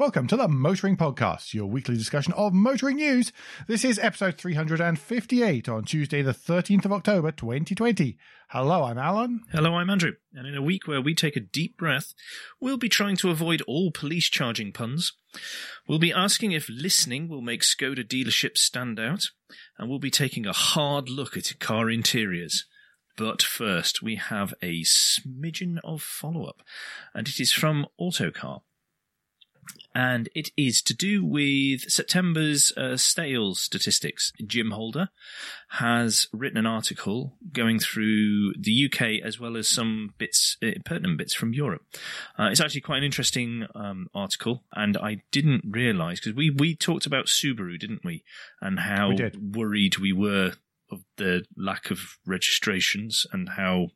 Welcome to the Motoring Podcast, your weekly discussion of motoring news. This is episode 358 on Tuesday, the 13th of October, 2020. Hello, I'm Alan. Hello, I'm Andrew. And in a week where we take a deep breath, we'll be trying to avoid all police charging puns. We'll be asking if listening will make Skoda dealerships stand out. And we'll be taking a hard look at car interiors. But first, we have a smidgen of follow up, and it is from Autocar and it is to do with September's uh, Stales statistics. Jim Holder has written an article going through the UK as well as some bits, uh, pertinent bits from Europe. Uh, it's actually quite an interesting um, article, and I didn't realise because we we talked about Subaru, didn't we, and how We worried we were of the lack of registrations and how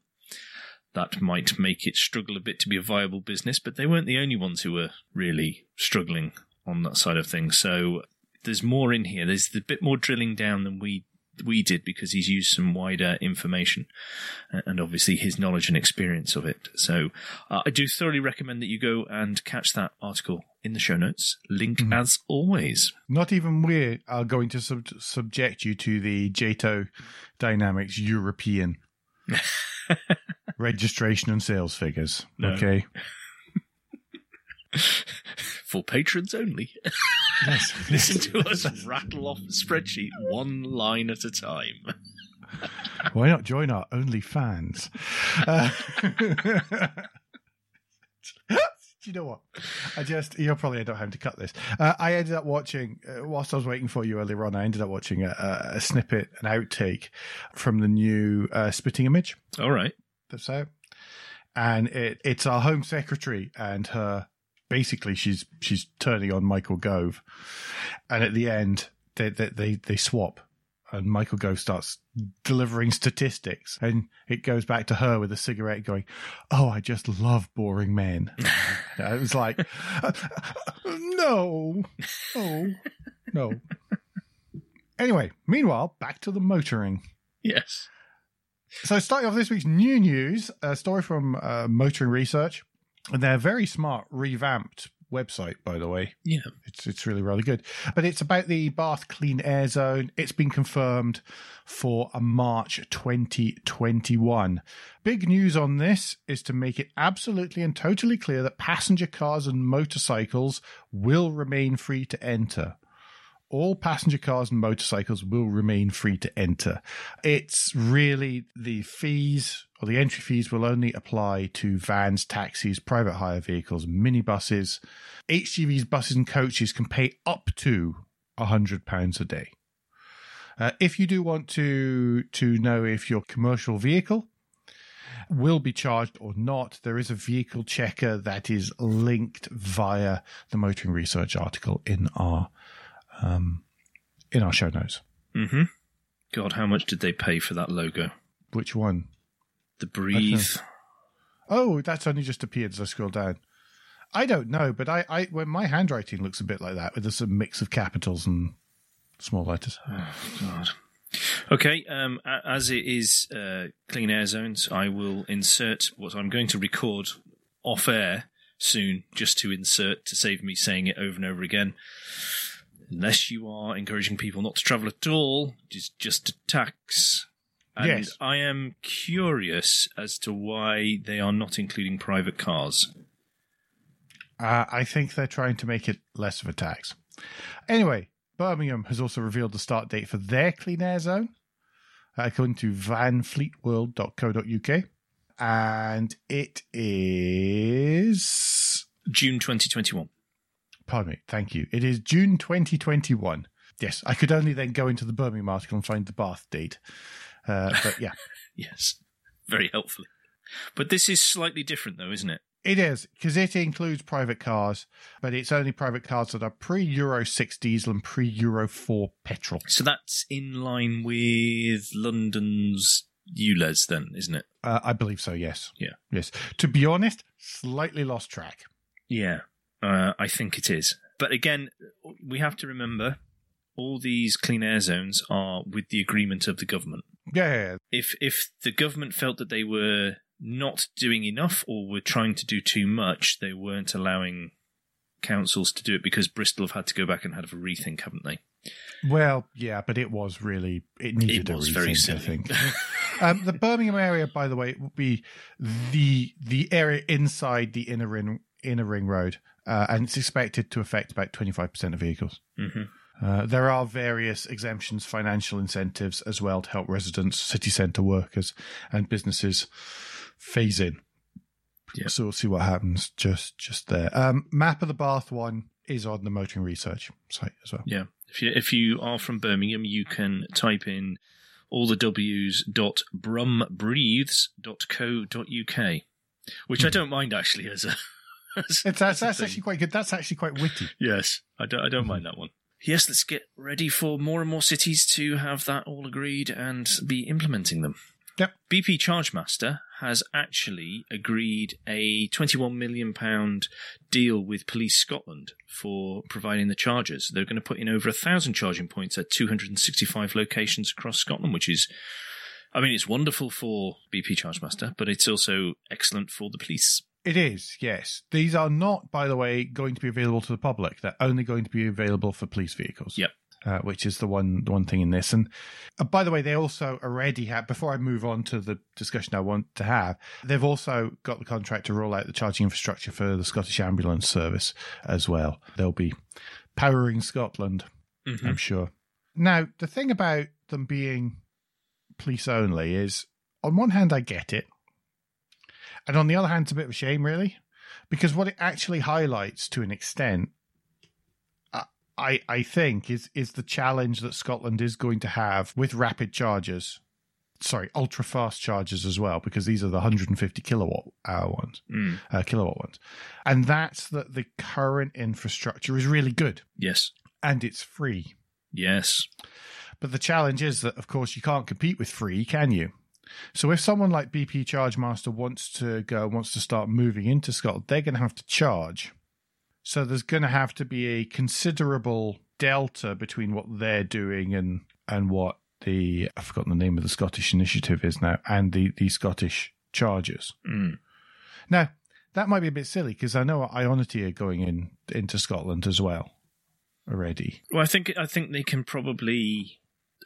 that might make it struggle a bit to be a viable business, but they weren't the only ones who were really struggling on that side of things. So there's more in here. There's a bit more drilling down than we we did because he's used some wider information and obviously his knowledge and experience of it. So uh, I do thoroughly recommend that you go and catch that article in the show notes. Link Mhm. as always. Not even we are going to sub- subject you to the JATO Dynamics European registration and sales figures. No. Okay. For patrons only. Yes. Listen to us rattle off the spreadsheet one line at a time. Why not join our OnlyFans? Uh, do you know what? I just, you'll probably end up having to cut this. Uh, I ended up watching, uh, whilst I was waiting for you earlier on, I ended up watching a, a, a snippet, an outtake from the new uh, Spitting Image All right. That's out. And it, it's our Home Secretary and her. Basically, she's she's turning on Michael Gove, and at the end, they they they, they swap, and Michael Gove starts delivering statistics, and it goes back to her with a cigarette, going, "Oh, I just love boring men." it was like, uh, no, oh, no. Anyway, meanwhile, back to the motoring. Yes. So, starting off this week's new news, a story from uh, Motoring Research, and their very smart, revamped website, by the way. Yeah. It's it's really really good. But it's about the Bath Clean Air Zone. It's been confirmed for a March 2021. Big news on this is to make it absolutely and totally clear that passenger cars and motorcycles will remain free to enter. All passenger cars and motorcycles will remain free to enter. It's really the fees or the entry fees will only apply to vans, taxis, private hire vehicles, minibuses. HGVs, buses, and coaches can pay up to £100 a day. Uh, if you do want to to know if your commercial vehicle will be charged or not, there is a vehicle checker that is linked via the motoring research article in our um, in our show notes. Mm-hmm. God, how much did they pay for that logo? Which one? The breathe. Oh, that's only just appeared as I scroll down. I don't know, but I, I when my handwriting looks a bit like that with a mix of capitals and small letters. Oh, God. Okay, um, as it is uh, clean air zones, I will insert what I'm going to record off air soon, just to insert to save me saying it over and over again. Unless you are encouraging people not to travel at all, it is just a tax. And Yes. I am curious as to why they are not including private cars. Uh, I think they're trying to make it less of a tax. Anyway, Birmingham has also revealed the start date for their clean air zone, according to vanfleetworld.co.uk. And it is. June 2021. Pardon me, thank you. It is June 2021. Yes, I could only then go into the Birmingham article and find the Bath date. Uh, but yeah, Yes, very helpfully. But this is slightly different, though, isn't it? it is because it includes private cars, but it's only private cars that are pre Euro 6 diesel and pre Euro 4 petrol. So that's in line with London's ULEZ, then, isn't it? Uh, I believe so, yes. Yeah. Yes. To be honest, slightly lost track. Yeah, uh, I think it is. But again, we have to remember all these clean air zones are with the agreement of the government. Yeah, yeah, yeah. If if the government felt that they were not doing enough or were trying to do too much, they weren't allowing councils to do it because Bristol have had to go back and have a rethink, haven't they? Well, yeah, but it was really it needed It was a rethink, very I think. um, the Birmingham area, by the way, would be the the area inside the inner ring inner ring road, uh, and it's expected to affect about twenty five percent of vehicles. hmm Uh, there are various exemptions, financial incentives as well to help residents, city centre workers, and businesses phase in. Yeah. So we'll see what happens just just there. Um, map of the Bath one is on the motoring research site as well. Yeah. If you if you are from Birmingham, you can type in all the W's dot brumbreathes.co.uk, which I don't mind actually as a. as- It's, that's that's actually quite good. That's actually quite witty. Yes, I don't, I don't mind that one. Yes, let's get ready for more and more cities to have that all agreed and be implementing them. Yep. BP Chargemaster has actually agreed a £21 million deal with Police Scotland for providing the chargers. They're going to put in over a thousand charging points at 265 locations across Scotland, which is, I mean, it's wonderful for BP Chargemaster, but it's also excellent for the police. It is, yes. These are not, by the way, going to be available to the public. They're only going to be available for police vehicles. Yep. Uh, which is the one the one thing in this. And uh, by the way, they also already have. Before I move on to the discussion I want to have, they've also got the contract to roll out the charging infrastructure for the Scottish Ambulance Service as well. They'll be powering Scotland Mm-hmm. I'm sure. Now, the thing about them being police only is, on one hand, I get it. And on the other hand, it's a bit of a shame, really, because what it actually highlights to an extent, uh, I, I think, is, is the challenge that Scotland is going to have with rapid chargers. Sorry, ultra fast chargers as well, because these are the 150 kilowatt hour ones, Mm. uh, kilowatt ones. And that's that the current infrastructure is really good Yes. and it's free. Yes. But the challenge is that, of course, you can't compete with free, can you? So if someone like BP Chargemaster wants to go, wants to start moving into Scotland, they're going to have to charge. So there's going to have to be a considerable delta between what they're doing and and what the I've forgotten the name of the Scottish initiative is now, and the the Scottish chargers. Mm. Now that might be a bit silly because I know Ionity are going in into Scotland as well already. Well, I think I think they can probably,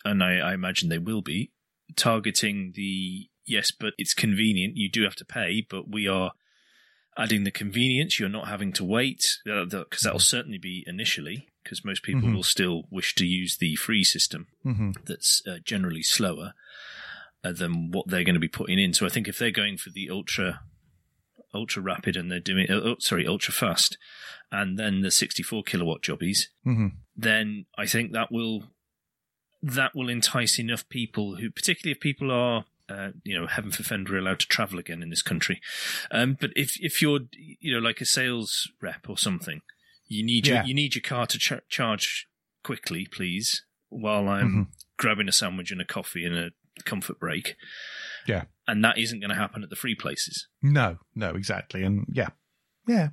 and I, I imagine they will be targeting the yes, but it's convenient. You do have to pay, but we are adding the convenience. You're not having to wait because that'll certainly be initially because most people Mhm. will still wish to use the free system hmm that's uh, generally slower uh, than what they're going to be putting in. So I think if they're going for the ultra ultra rapid and they're doing uh, oh, sorry ultra fast and then the 64 kilowatt jobbies hmm then I think that will that will entice enough people who, particularly if people are, uh, you know, heaven forfend, we're allowed to travel again in this country. Um, but if if you're, you know, like a sales rep or something, you need Yeah. your you need your car to ch- charge quickly, please, while I'm Mm-hmm. grabbing a sandwich and a coffee and a comfort break. Yeah. and that isn't going to happen at the free places. No, no, exactly. And yeah, yeah,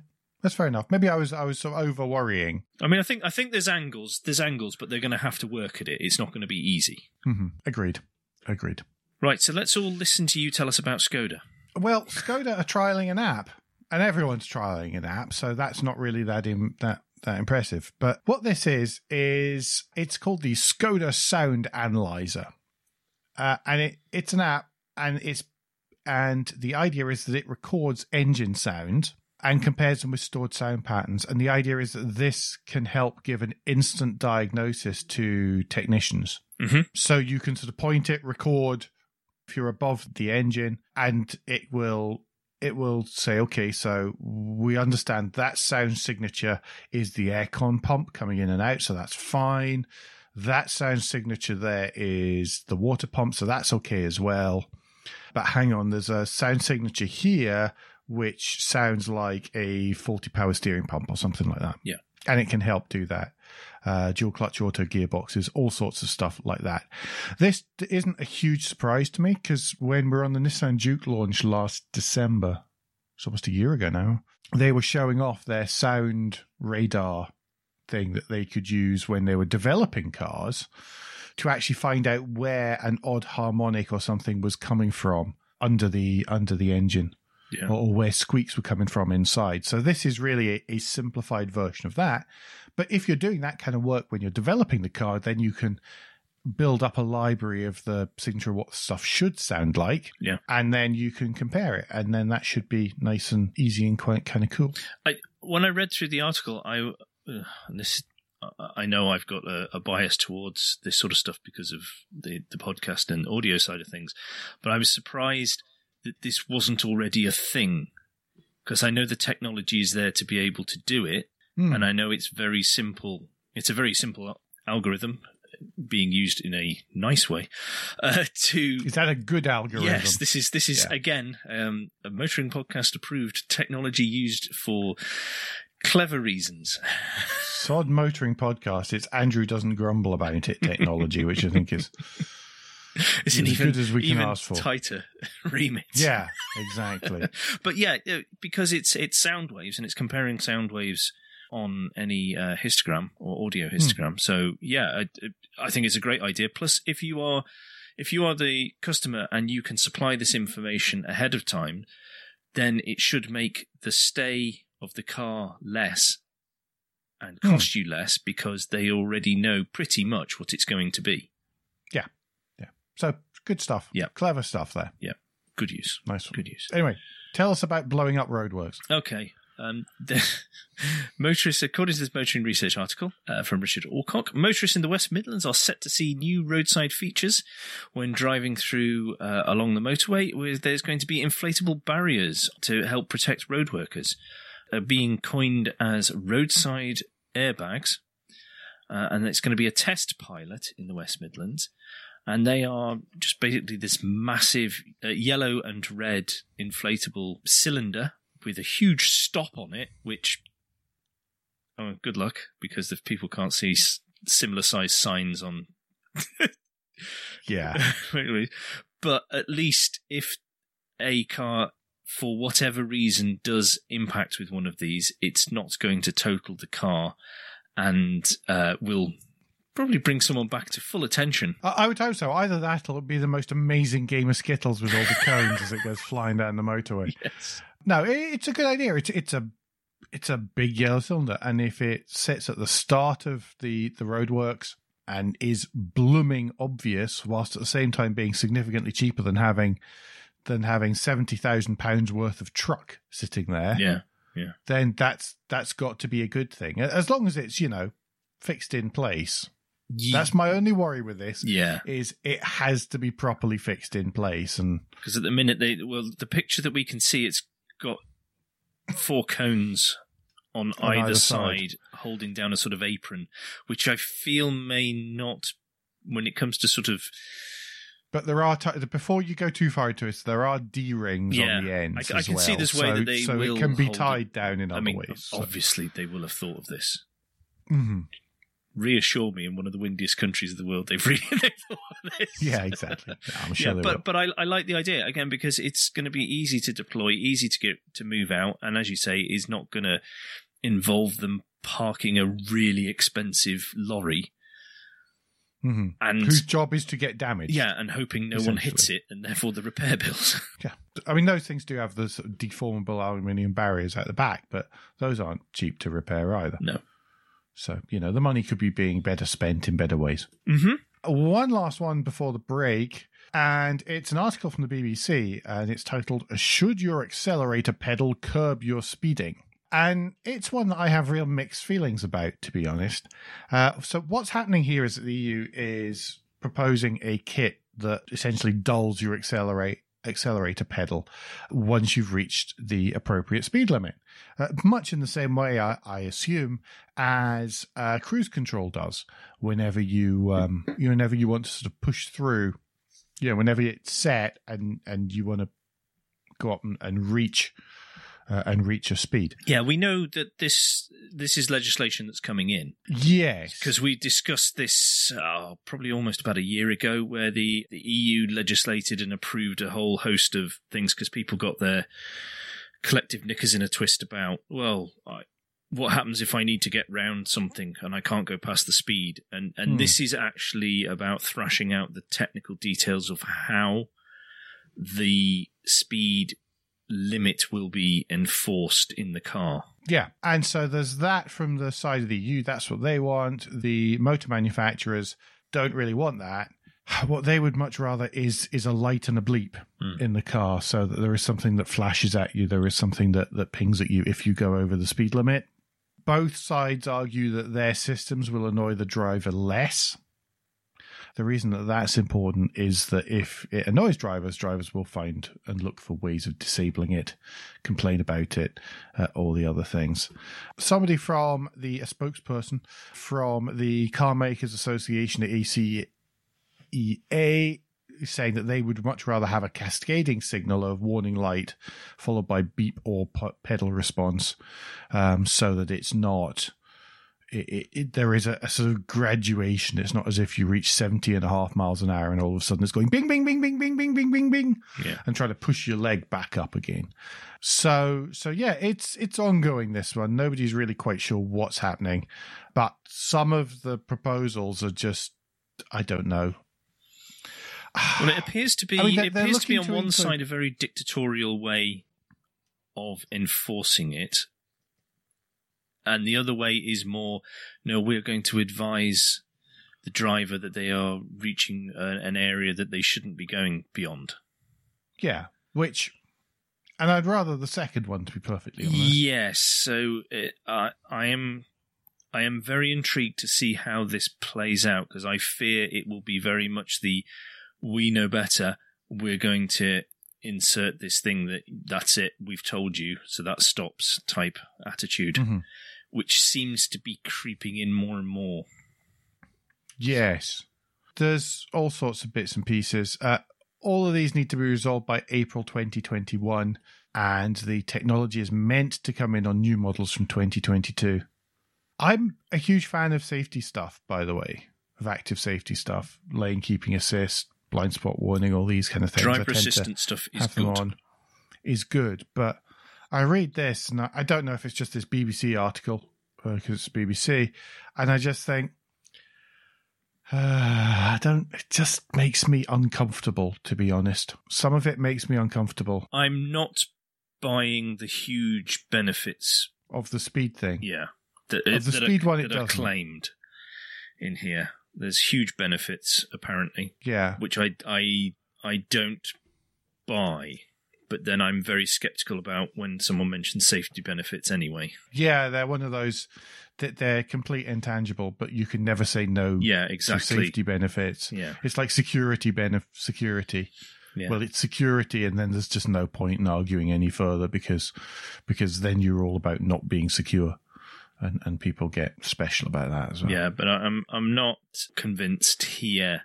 that's fair enough. Maybe I was I was sort of over worrying. I mean, I think I think there's angles, there's angles, but they're going to have to work at it. It's not going to be easy. hmm Agreed. Agreed. Right, so let's all listen to you tell us about Skoda. Well, Skoda are trialing an app, and everyone's trialing an app, so that's not really that Im- that that impressive. But what this is is it's called the Skoda Sound Analyzer, uh, and it it's an app, and it's and the idea is that it records engine sound and compares them with stored sound patterns. And the idea is that this can help give an instant diagnosis to technicians. Mhm. So you can sort of point it, record if you're above the engine, and it will it will say, okay, so we understand that sound signature is the aircon pump coming in and out, so that's fine. That sound signature there is the water pump, so that's okay as well. But hang on, there's a sound signature here which sounds like a faulty power steering pump or something like that. Yeah. And it can help do that. Uh, dual clutch auto gearboxes, all sorts of stuff like that. This isn't a huge surprise to me because when we were on the Nissan Juke launch last December, it's almost a year ago now, they were showing off their sound radar thing that they could use when they were developing cars to actually find out where an odd harmonic or something was coming from under the under the engine. Yeah. or, or where squeaks were coming from inside. So this is really a, a simplified version of that. But if you're doing that kind of work when you're developing the car, then you can build up a library of the signature of what stuff should sound like. Yeah. And then you can compare it. And then that should be nice and easy and quite kind of cool. I when I read through the article, I uh, and this I know I've got a, a, bias towards this sort of stuff because of the the podcast and audio side of things, but I was surprised that this wasn't already a thing because I know the technology is there to be able to do it, Hmm. and I know it's very simple. It's a very simple algorithm being used in a nice way uh, to Is that a good algorithm? Yes, this is this is Yeah. again um, a motoring podcast approved technology used for clever reasons. Sod Motoring Podcast. It's Andrew doesn't grumble about it technology, which I think is It's an As even good as we can even ask for. tighter remit. yeah, exactly. but yeah, because it's it's sound waves and it's comparing sound waves on any uh, histogram or audio Hmm. histogram. So yeah, I, I think it's a great idea. Plus, if you are if you are the customer and you can supply this information ahead of time, then it should make the stay of the car less and Hmm. cost you less because they already know pretty much what it's going to be. So good stuff. Yeah. clever stuff there. Yeah. Good use. Nice one. Good use. Anyway, tell us about blowing up roadworks. Okay. Um, the motorists, according to this motoring research article uh, from Richard Alcock, motorists in the West Midlands are set to see new roadside features when driving through uh, along the motorway. Where there's going to be inflatable barriers to help protect road workers, uh, being coined as roadside airbags, uh, and it's going to be a test pilot in the West Midlands. And they are just basically this massive uh, yellow and red inflatable cylinder with a huge stop on it, which, oh, good luck, because if people can't see s- similar size signs on. Yeah, but at least if a car, for whatever reason, does impact with one of these, it's not going to total the car and uh, will probably bring someone back to full attention. I, I would hope so. Either that, or it'll be the most amazing game of Skittles with all the cones as it goes flying down the motorway. Yes. No, it, it's a good idea. It's it's a it's a big yellow cylinder, and if it sits at the start of the the roadworks and is blooming obvious, whilst at the same time being significantly cheaper than having than having seventy thousand pounds worth of truck sitting there, Yeah. then that's that's got to be a good thing. As long as it's you know fixed in place. That's my only worry with this. Yeah. Is it has to be properly fixed in place, and Because at the minute they well, the picture that we can see, it's got four cones on, On either, either side, side. holding down a sort of apron, which I feel may not, when it comes to sort of But there are t- before you go too far into it, there are D rings Yeah, on the ends. I- I as can see this way so, that they so will it can be hold it. tied down in I other mean, ways. So- obviously they will have thought of this. Mhm. Reassure me, in one of the windiest countries of the world, they've really they've thought of this. Yeah, exactly. Yeah, I'm sure yeah, they but will. but I, I like the idea again because it's going to be easy to deploy, easy to get to move out, and as you say, is not going to involve them parking a really expensive lorry Mhm. and Whose job is to get damaged? yeah, and hoping no one hits it, and therefore the repair bills. yeah. I mean, those things do have the sort of deformable aluminium barriers at the back, but those aren't cheap to repair either. no. So you know, the money could be being better spent in better ways. hmm One last one before the break, and it's an article from the BBC, and it's titled "Should Your Accelerator Pedal Curb Your Speeding?" And it's one that I have real mixed feelings about, to be honest. Uh, so what's happening here is that the EU is proposing a kit that essentially dulls your accelerate accelerator pedal once you've reached the appropriate speed limit. Uh, much in the same way, I, I assume, as uh, cruise control does. Whenever you, um, you, whenever you want to sort of push through, you know, whenever it's set and and you want to go up and, and reach uh, and reach a speed. Yeah, we know that this this is legislation that's coming in. Yes, because we discussed this uh, probably almost about a year ago, where the, the EU legislated and approved a whole host of things because people got their collective knickers in a twist about, well, I, what happens if I need to get round something and I can't go past the speed? And and Hmm. this is actually about thrashing out the technical details of how the speed limit will be enforced in the car. Yeah. And so there's that from the side of the EU. That's what they want. The motor manufacturers don't really want that. What they would much rather is is a light and a bleep Hmm. in the car so that there is something that flashes at you. There is something that, that pings at you if you go over the speed limit. Both sides argue that their systems will annoy the driver less. The reason that that's important is that if it annoys drivers, drivers will find and look for ways of disabling it, complain about it, uh, all the other things. Somebody from the a spokesperson from the Car Makers Association at ACEA saying that they would much rather have a cascading signal of warning light followed by beep or pedal response um, so that it's not it, it, it, there is a, a sort of graduation. It's not as if you reach 70 and a half miles an hour and all of a sudden it's going bing, bing, bing, bing, bing, bing, bing, bing, bing, Yeah. and try to push your leg back up again. So, so yeah, it's, it's ongoing this one. Nobody's really quite sure what's happening, but some of the proposals are just, I don't know. Well, it appears to be I mean, they're- it they're appears to be on to one include- side a very dictatorial way of enforcing it, and the other way is more, no, we're going to advise the driver that they are reaching a, an area that they shouldn't be going beyond. Yeah, which, and I'd rather the second one to be perfectly honest. Yes, so it, uh, I am. I am very intrigued to see how this plays out because I fear it will be very much the we know better. We're going to insert this thing that that's it. We've told you, so that stops type attitude, Mhm. Which seems to be creeping in more and more. Yes. There's all sorts of bits and pieces. Uh, all of these need to be resolved by April 2021, and the technology is meant to come in on new models from 2022. I'm a huge fan of safety stuff, by the way, of active safety stuff, lane keeping assist, blind spot warning, all these kind of things. Driver tend assistant stuff is good. on is good. But I read this, and I- I don't know if it's just this BBC article because it's BBC, and I just think. Uh, I don't. It just makes me uncomfortable, to be honest. Some of it makes me uncomfortable I'm not buying the huge benefits of the speed thing. Yeah, that, Of the that speed are, one, it doesn't. claimed in here. There's huge benefits apparently, Yeah, which I I I don't buy. But then I'm very skeptical about when someone mentions safety benefits anyway. yeah. They're one of those that they're complete intangible, but you can never say no Yeah, to exactly. safety benefits. Yeah, It's like security benef- security. yeah. Well, it's security, and then there's just no point in arguing any further because because then you're all about not being secure, and and people get special about that as well. Yeah, but I'm I'm not convinced here.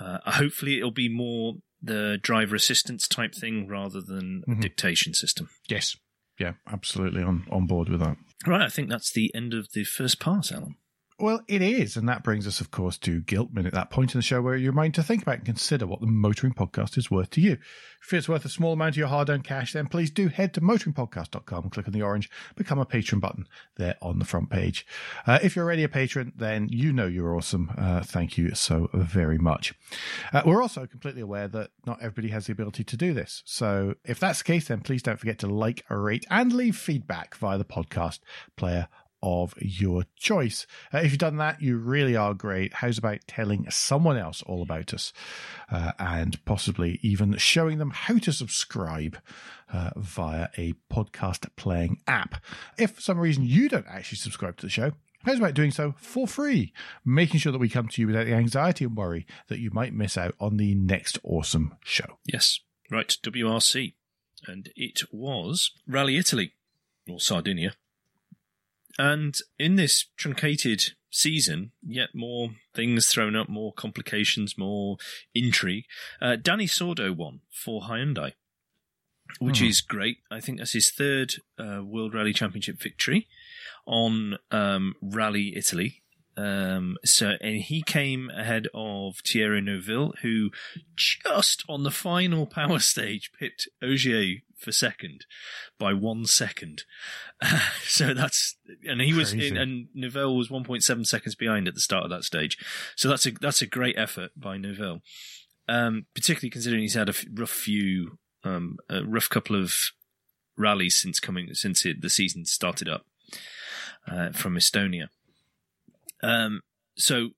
Uh, hopefully, it'll be more the driver assistance type thing rather than a Mhm. dictation system. Yes. Yeah. Absolutely on on board with that. Right, I think that's the end of the first part, Alan. Well, it is, and that brings us, of course, to Guilt Minute, that point in the show where you're reminded to think about and consider what the motoring podcast is worth to you. If it's worth a small amount of your hard-earned cash, then please do head to motoringpodcast.com and click on the orange Become a Patron button there on the front page. Uh, if you're already a patron, then you know you're awesome. Uh, thank you so very much. Uh, we're also completely aware that not everybody has the ability to do this. So if that's the case, then please don't forget to like, rate, and leave feedback via the podcast player of your choice. Uh, if you've done that, you really are great. How's about telling someone else all about us uh, and possibly even showing them how to subscribe uh, via a podcast playing app? If for some reason you don't actually subscribe to the show, How's about doing so for free, making sure that we come to you without the anxiety and worry that you might miss out on the next awesome show? Yes, right, WRC. And it was Rally Italy, or Sardinia. And in this truncated season, yet more things thrown up, more complications, more intrigue. Uh, Dani Sordo won for Hyundai, which Hmm. is great. I think that's his third uh, World Rally Championship victory on um, Rally Italy. Um, so, and he came ahead of Thierry Neuville, who just on the final power stage pipped Ogier for second by one second. so that's and he was in, and Neuville was 1.7 seconds behind at the start of that stage. So that's a that's a great effort by Neuville, um, particularly considering he's had a rough few Um, a rough couple of rallies since coming since it, the season started up uh, from Estonia. Um, so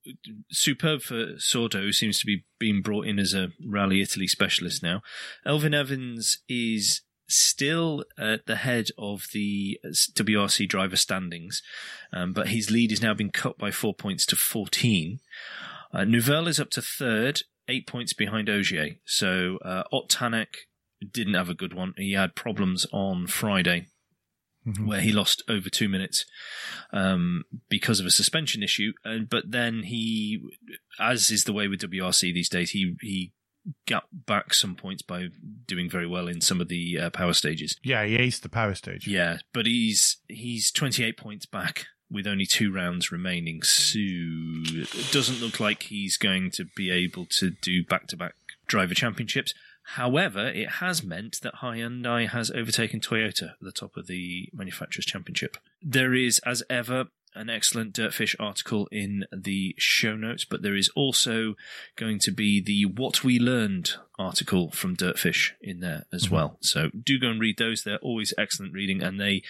superb for Sordo, who seems to be being brought in as a Rally Italy specialist now. Elfyn Evans is still at the head of the WRC driver standings, um, but his lead is now been cut by four points to 14. Uh, Neuville is up to third, eight points behind Ogier. So uh, Ott Tanak didn't have a good one. He had problems on Friday mm-hmm. where he lost over two minutes um, because of a suspension issue. Uh, but then he, as is the way with WRC these days, he he got back some points by doing very well in some of the uh, power stages. Yeah, he aced the power stage. Yeah, but he's he's 28 points back with only two rounds remaining. So it doesn't look like he's going to be able to do back to back driver championships. However, it has meant that Hyundai has overtaken Toyota at the top of the Manufacturers' Championship. There is, as ever, an excellent Dirtfish article in the show notes, but there is also going to be the What We Learned article from Dirtfish in there as mm-hmm. well. So do go and read those. They're always excellent reading, and they,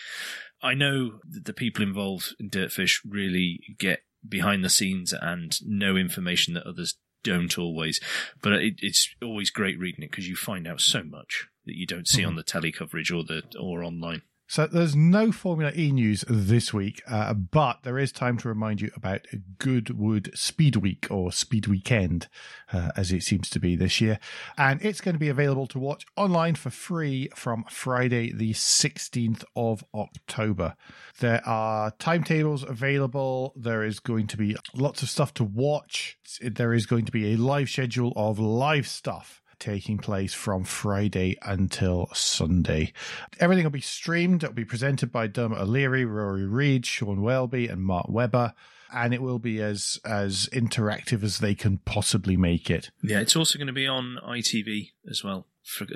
I know that the people involved in Dirtfish really get behind the scenes and know information that others don't always, but it, it's always great reading it because you find out so much that you don't see mm-hmm. on the telly coverage or the or online. So there's no Formula E news this week, uh, but there is time to remind you about Goodwood Speed Week or Speed Weekend, uh, as it seems to be this year. And it's going to be available to watch online for free from Friday, the 16th of October. There are timetables available. There is going to be lots of stuff to watch. There is going to be a live schedule of live stuff taking place from Friday until Sunday. Everything will be streamed. It'll be presented by Dermot O'Leary, Rory Reid, Sean Welby, and Mark Webber. And it will be as as interactive as they can possibly make it. Yeah, it's also going to be on ITV as well. For,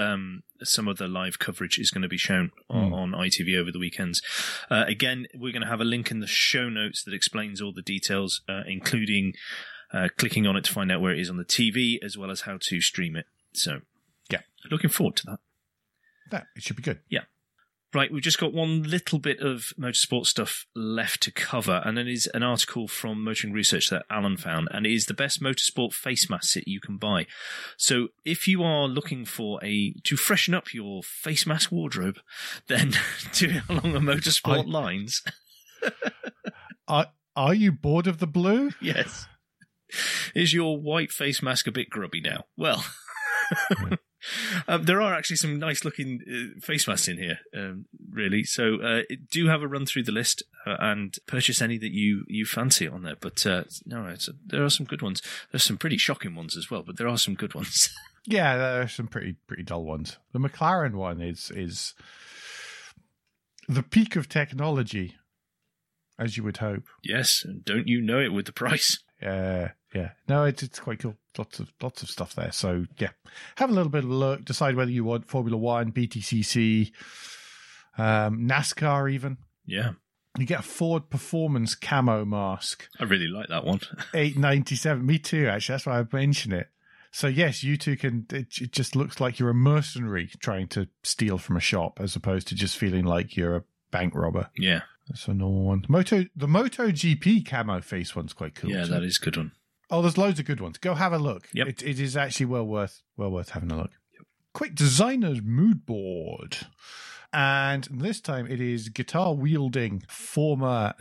um, some of the live coverage is going to be shown on, mm. on ITV over the weekends. Uh, again, we're going to have a link in the show notes that explains all the details, uh, including uh, clicking on it to find out where it is on the TV, as well as how to stream it. So, yeah, looking forward to that. That it should be good. Yeah. Right, we've just got one little bit of motorsport stuff left to cover, and it is an article from Motoring Research that Alan found, and it is the best motorsport face mask that you can buy. So, if you are looking for a to freshen up your face mask wardrobe, then do it along the motorsport I, lines. are Are you bored of the blue? Yes. Is your white face mask a bit grubby now? Well, um, there are actually some nice looking uh, face masks in here, um, really. So uh, do have a run through the list uh, and purchase any that you, you fancy on there. But uh, no, there are some good ones. There's some pretty shocking ones as well, but there are some good ones. yeah, there are some pretty pretty dull ones. The McLaren one is is the peak of technology, as you would hope. Yes, and don't you know it with the price? Yeah, yeah. No, it's it's quite cool. Lots of lots of stuff there. So yeah, have a little bit of a look. Decide whether you want Formula One, BTCC, um, NASCAR, even. Yeah. You get a Ford Performance camo mask. I really like that one. Eight ninety seven. Me too. Actually, that's why I mentioned it. So yes, you two can. It, it just looks like you're a mercenary trying to steal from a shop, as opposed to just feeling like you're a bank robber. Yeah. That's a normal one. Moto the Moto GP camo face one's quite cool. Yeah, too. that is good one. Oh, there's loads of good ones. Go have a look. Yep. It, it is actually well worth well worth having a look. Yep. Quick designer's mood board. And this time it is guitar wielding former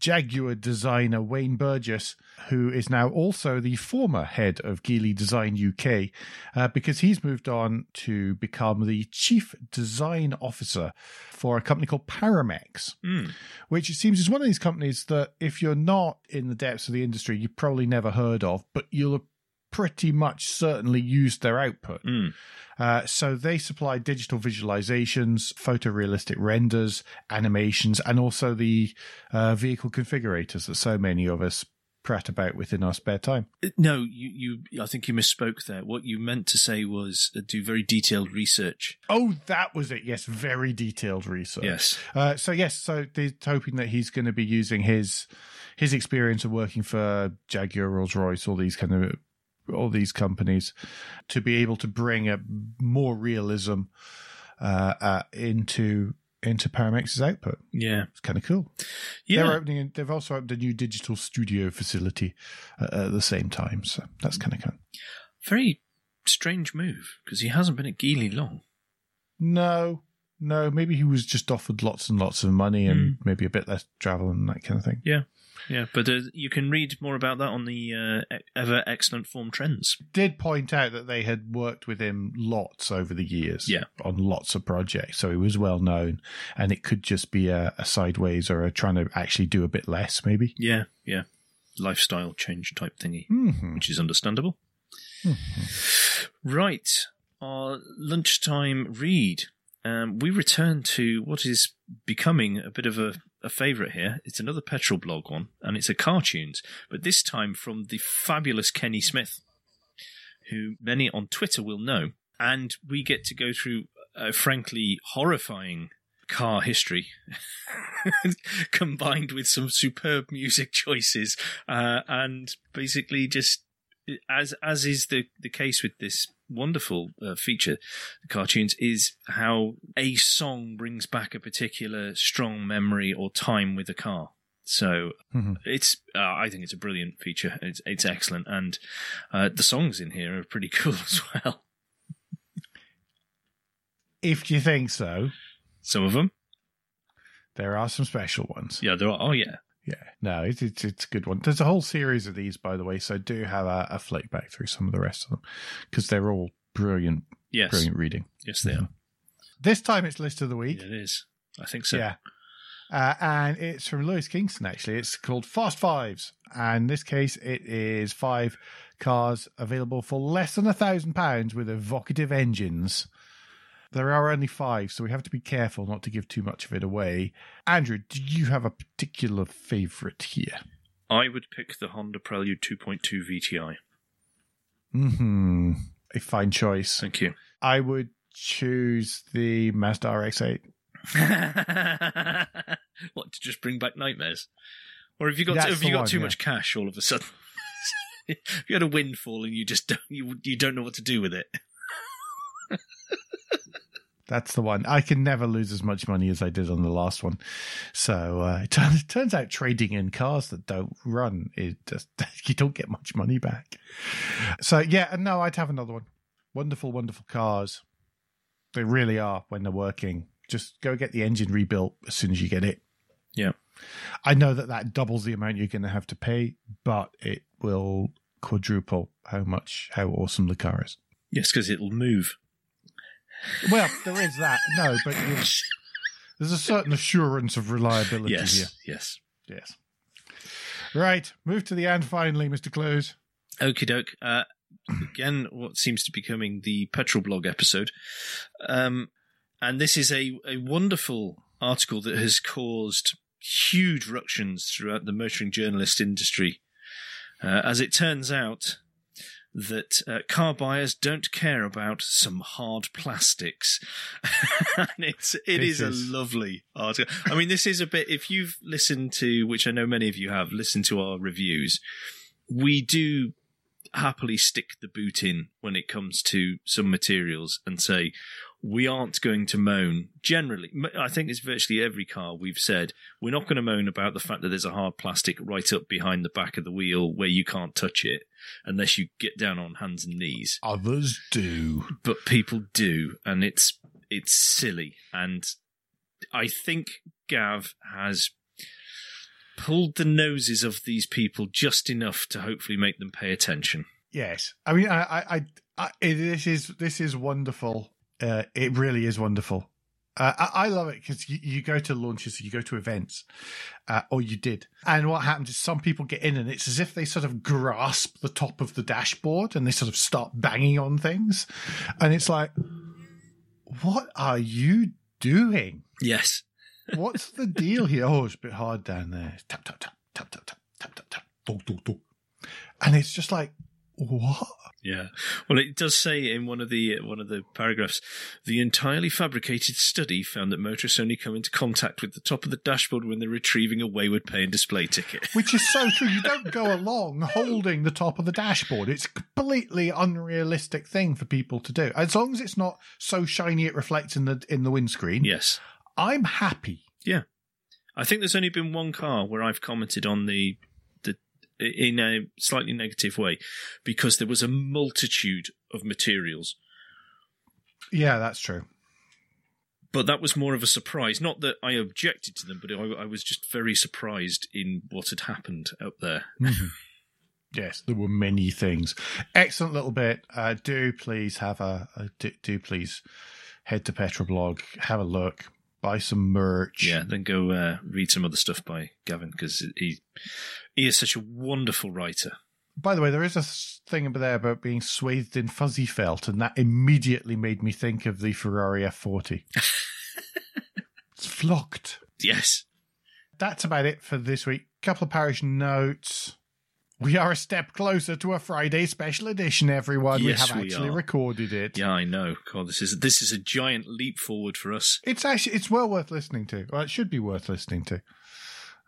Jaguar designer Wayne Burgess, who is now also the former head of Geely Design UK, uh, because he's moved on to become the chief design officer for a company called Paramex, mm. which it seems is one of these companies that if you're not in the depths of the industry, you've probably never heard of, but you'll have pretty much certainly used their output. Mm. Uh, so they supply digital visualizations, photorealistic renders, animations, and also the uh, vehicle configurators that so many of us prat about within our spare time. Uh, no, you, you, I think you misspoke there. What you meant to say was uh, do very detailed research. Oh, that was it. Yes, very detailed research. Yes. Uh, so yes, so they're hoping that he's going to be using his his experience of working for Jaguar, Rolls Royce, all these kind of all these companies to be able to bring a more realism uh, uh, into into Paramex's output. Yeah, It's kind of cool. yeah. They're opening. They've also opened a new digital studio facility uh, at the same time, so that's kind of cool. Very strange move because he hasn't been at Geely long. No, no, maybe he was just offered lots and lots of money and Hmm. maybe a bit less travel and that kind of thing. Yeah, Yeah, but uh, you can read more about that on the uh, ever excellent Formtrends. Did point out that they had worked with him lots over the years, Yeah. on lots of projects, so he was well known, and it could just be a, a sideways or a trying to actually do a bit less, maybe. Yeah, yeah, lifestyle change type thingy, Mm-hmm. which is understandable. Right, our lunchtime read. Um, we return to what is becoming a bit of a, a favourite here. It's another PetrolBlog one, and it's a cartoons, but this time from the fabulous Kenny Smith, who many on Twitter will know. And we get to go through a frankly horrifying car history combined with some superb music choices uh, and basically just as as is the the case with this wonderful uh, feature the cartoons is how a song brings back a particular strong memory or time with a car. So Mhm. it's uh, i think it's a brilliant feature. It's it's excellent. And uh, the songs in here are pretty cool as well. If you think so, some of them there are some special ones. yeah there are. Oh yeah Yeah, no, it's it's, it's a good one. There's a whole series of these, by the way, so do have a, a flick back through some of the rest of them because they're all brilliant, yes brilliant reading. yes they are This time it's list of the week. yeah, it is i think so Yeah. Uh, and it's from Lewis Kingston, actually. It's called Fast Fives. And in this case, it is five cars available for less than a thousand pounds with evocative engines. There are only five, so we have to be careful not to give too much of it away. Andrew, do you have a particular favourite here? i would pick the honda prelude 2.2 vti Hmm. A fine choice. thank you I would choose the Mazda RX-8. what to just bring back nightmares, or have you got That's have you got one, too yeah. much cash all of a sudden? if you had a windfall and you just don't you you don't know what to do with it. That's the one. I can never lose as much money as I did on the last one. So uh, it, turns, it turns out trading in cars that don't run is just you don't get much money back. So yeah, and no, I'd have another one. Wonderful, wonderful cars. They really are when they're working. Just go get the engine rebuilt as soon as you get it. Yeah. I know that that doubles the amount you're going to have to pay, but it will quadruple how much how awesome the car is. Yes, because it'll move. Well, there is that. No, but there's a certain assurance of reliability Yes, here. yes. Yes. Right. Move to the end finally, Mr. Close. Okie doke. Uh, again, what seems to be becoming the PetrolBlog episode, um, and this is a a wonderful article that has caused huge ructions throughout the motoring journalist industry. Uh, as it turns out, that uh, car buyers don't care about some hard plastics, and it's it is a lovely article. I mean, this is a bit. If you've listened to, which I know many of you have, listened to our reviews, we do happily stick the boot in when it comes to some materials and say we aren't going to moan generally I think it's virtually every car we've said we're not going to moan about the fact that there's a hard plastic right up behind the back of the wheel where you can't touch it unless you get down on hands and knees Others do. but people do and it's it's silly and i think gav has pulled the noses of these people just enough to hopefully make them pay attention Yes. I mean, I, I, I, I this is this is wonderful. Uh, it really is wonderful. Uh, I, I love it because you, you go to launches, you go to events, uh, or you did, and what happens is some people get in, and it's as if they sort of grasp the top of the dashboard and they sort of start banging on things, and it's like, what are you doing? yes What's the deal here? Oh, it's a bit hard down there. Tap tap tap tap tap tap tap tap tap. Dog, dog. And it's just like, what? Yeah. Well, it does say in one of the uh, one of the paragraphs, the entirely fabricated study found that motorists only come into contact with the top of the dashboard when they're retrieving a wayward pay and display ticket. Which is so true. You don't go along holding the top of the dashboard. It's a completely unrealistic thing for people to do. As long as it's not so shiny it reflects in the in the windscreen. yes. I'm happy. Yeah. I think there's only been one car where I've commented on the the in a slightly negative way because there was a multitude of materials. Yeah, that's true. But that was more of a surprise. Not that I objected to them, but I, I was just very surprised in what had happened up there. Yes, there were many things. Excellent little bit. Uh, do please have a, a do, do please head to PetrolBlog, have a look, buy some merch. Yeah, then go uh, read some other stuff by Gavin because he he is such a wonderful writer. By the way, there is a thing over there about being swathed in fuzzy felt, and that immediately made me think of the Ferrari F40. it's flocked. Yes, That's about it for this week. Couple of parish notes. We are a step closer to a Friday special edition, everyone. we Yes, have we actually are. recorded it. yeah, I know. God, this is this is a giant leap forward for us. It's actually it's well worth listening to. Well, it should be worth listening to.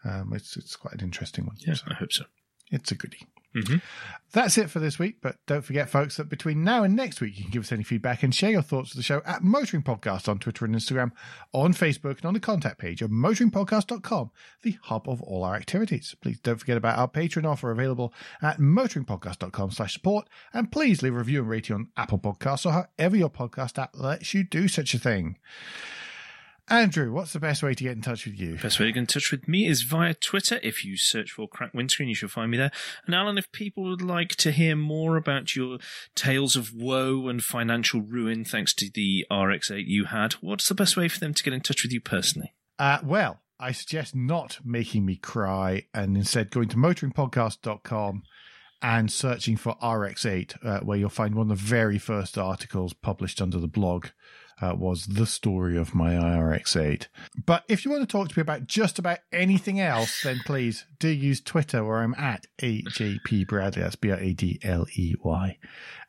Um, it's it's quite an interesting one. Yeah, So I hope so. it's a goodie. hmm That's it for this week, but don't forget, folks, that between now and next week, you can give us any feedback and share your thoughts of the show at Motoring Podcast on Twitter and Instagram, on Facebook, and on the contact page of motoringpodcast.com, the hub of all our activities. Please don't forget about our Patreon offer available at motoringpodcast.com slash support, and please leave a review and rating on Apple Podcasts or however your podcast app lets you do such a thing. Andrew, what's the best way to get in touch with you? Best way to get in touch with me is via Twitter. If you search for Crack Windscreen, you shall find me there. And Alan, if people would like to hear more about your tales of woe and financial ruin thanks to the RX-8 you had, what's the best way for them to get in touch with you personally? Uh, well, I suggest not making me cry and instead going to motoringpodcast.com and searching for RX8, uh, where you'll find one of the very first articles published under the blog. Uh, was the story of my IRX8. But if you want to talk to me about just about anything else, then please do use Twitter where I'm at AJP Bradley. That's B R A D L E Y.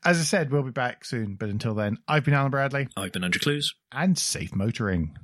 As I said, we'll be back soon. But until then, I've been Alan Bradley I've been Andrew Clues. and safe motoring.